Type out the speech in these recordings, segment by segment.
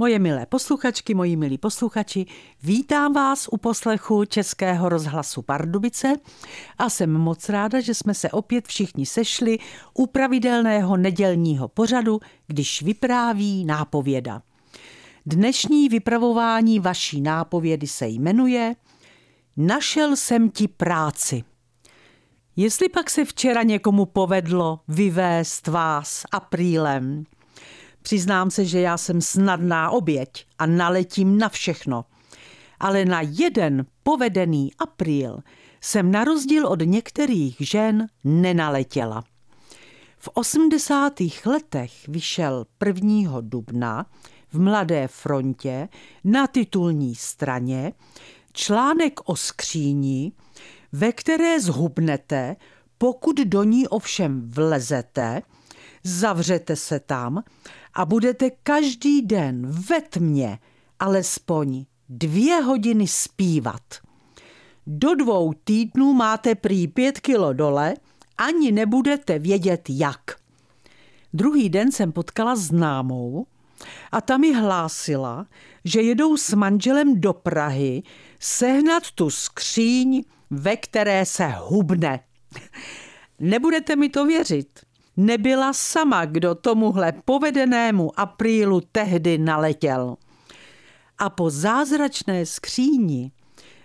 Moje milé posluchačky, moji milí posluchači, vítám vás u poslechu Českého rozhlasu Pardubice a jsem moc ráda, že jsme se opět všichni sešli u pravidelného nedělního pořadu, když vypráví nápověda. Dnešní vypravování vaší nápovědy se jmenuje Našel jsem ti práci. Jestli pak se včera někomu povedlo vyvést vás aprílem, Přiznám se, že já jsem snadná oběť a naletím na všechno. Ale na jeden povedený apríl jsem na rozdíl od některých žen nenaletěla. V 80. letech vyšel 1. dubna v Mladé frontě na titulní straně článek o skříni, ve které zhubnete, pokud do ní ovšem vlezete, zavřete se tam a budete každý den ve tmě alespoň dvě hodiny zpívat. Do dvou týdnů máte prý pět kilo dole, ani nebudete vědět jak. Druhý den jsem potkala známou a ta mi hlásila, že jedou s manželem do Prahy sehnat tu skříň, ve které se hubne. Nebudete mi to věřit nebyla sama, kdo tomuhle povedenému aprílu tehdy naletěl. A po zázračné skříni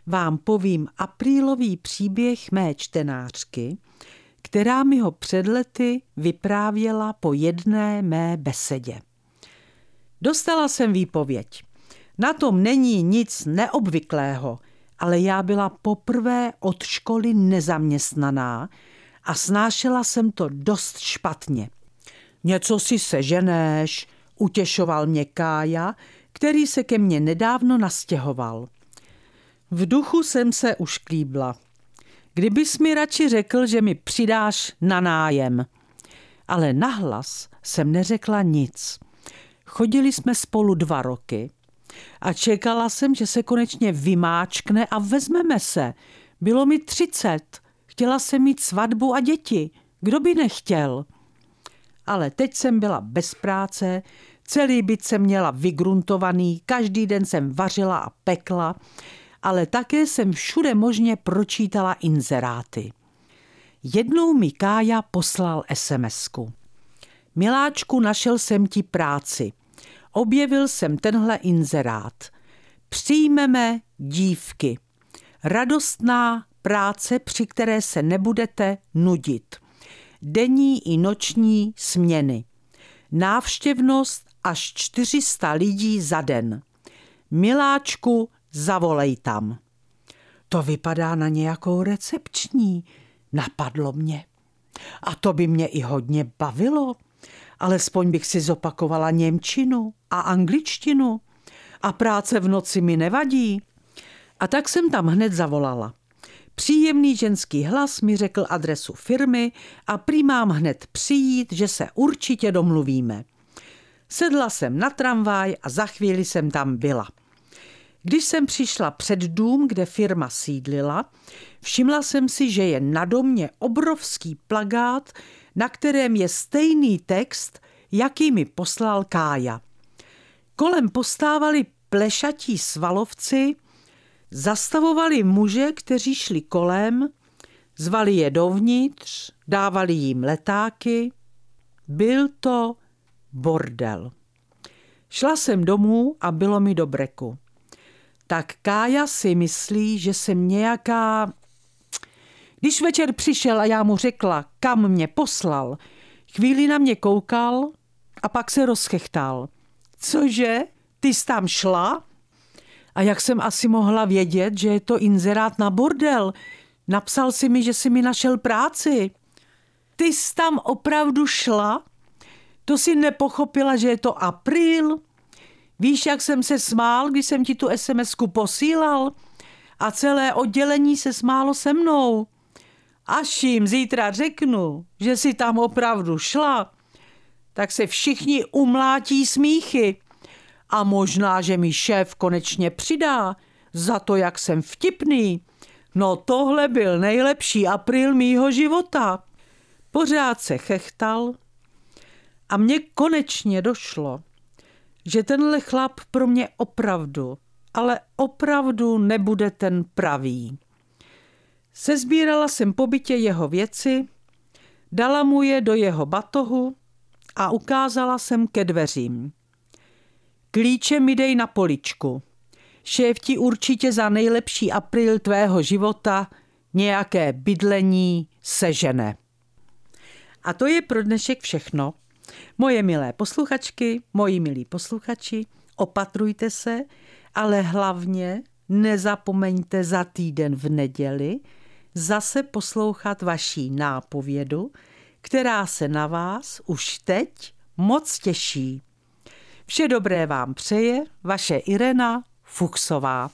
vám povím aprílový příběh mé čtenářky, která mi ho před lety vyprávěla po jedné mé besedě. Dostala jsem výpověď. Na tom není nic neobvyklého, ale já byla poprvé od školy nezaměstnaná, a snášela jsem to dost špatně. Něco si seženeš, utěšoval mě Kája, který se ke mně nedávno nastěhoval. V duchu jsem se už klíbla. Kdybys mi radši řekl, že mi přidáš na nájem. Ale nahlas jsem neřekla nic. Chodili jsme spolu dva roky a čekala jsem, že se konečně vymáčkne a vezmeme se. Bylo mi třicet Chtěla jsem mít svatbu a děti. Kdo by nechtěl? Ale teď jsem byla bez práce, celý byt jsem měla vygruntovaný, každý den jsem vařila a pekla, ale také jsem všude možně pročítala inzeráty. Jednou mi Kája poslal SMSku. Miláčku, našel jsem ti práci. Objevil jsem tenhle inzerát. Přijmeme dívky. Radostná, práce, při které se nebudete nudit. Denní i noční směny. Návštěvnost až 400 lidí za den. Miláčku, zavolej tam. To vypadá na nějakou recepční, napadlo mě. A to by mě i hodně bavilo. Alespoň bych si zopakovala Němčinu a angličtinu. A práce v noci mi nevadí. A tak jsem tam hned zavolala. Příjemný ženský hlas mi řekl adresu firmy a prý mám hned přijít, že se určitě domluvíme. Sedla jsem na tramvaj a za chvíli jsem tam byla. Když jsem přišla před dům, kde firma sídlila, všimla jsem si, že je na domě obrovský plagát, na kterém je stejný text, jaký mi poslal Kája. Kolem postávali plešatí svalovci, Zastavovali muže, kteří šli kolem, zvali je dovnitř, dávali jim letáky. Byl to bordel. Šla jsem domů a bylo mi do breku. Tak Kája si myslí, že jsem nějaká... Když večer přišel a já mu řekla, kam mě poslal, chvíli na mě koukal a pak se rozchechtal. Cože? Ty jsi tam šla? A jak jsem asi mohla vědět, že je to inzerát na bordel? Napsal si mi, že si mi našel práci. Ty jsi tam opravdu šla? To si nepochopila, že je to apríl? Víš, jak jsem se smál, když jsem ti tu SMSku posílal? A celé oddělení se smálo se mnou. Až jim zítra řeknu, že si tam opravdu šla, tak se všichni umlátí smíchy. A možná, že mi šéf konečně přidá za to, jak jsem vtipný. No tohle byl nejlepší apríl mýho života. Pořád se chechtal a mně konečně došlo, že tenhle chlap pro mě opravdu, ale opravdu nebude ten pravý. Sezbírala jsem po bytě jeho věci, dala mu je do jeho batohu a ukázala jsem ke dveřím. Klíče mi dej na poličku. Šéf ti určitě za nejlepší apríl tvého života nějaké bydlení sežene. A to je pro dnešek všechno. Moje milé posluchačky, moji milí posluchači, opatrujte se, ale hlavně nezapomeňte za týden v neděli zase poslouchat vaší nápovědu, která se na vás už teď moc těší. Vše dobré vám přeje vaše Irena Fuchsová.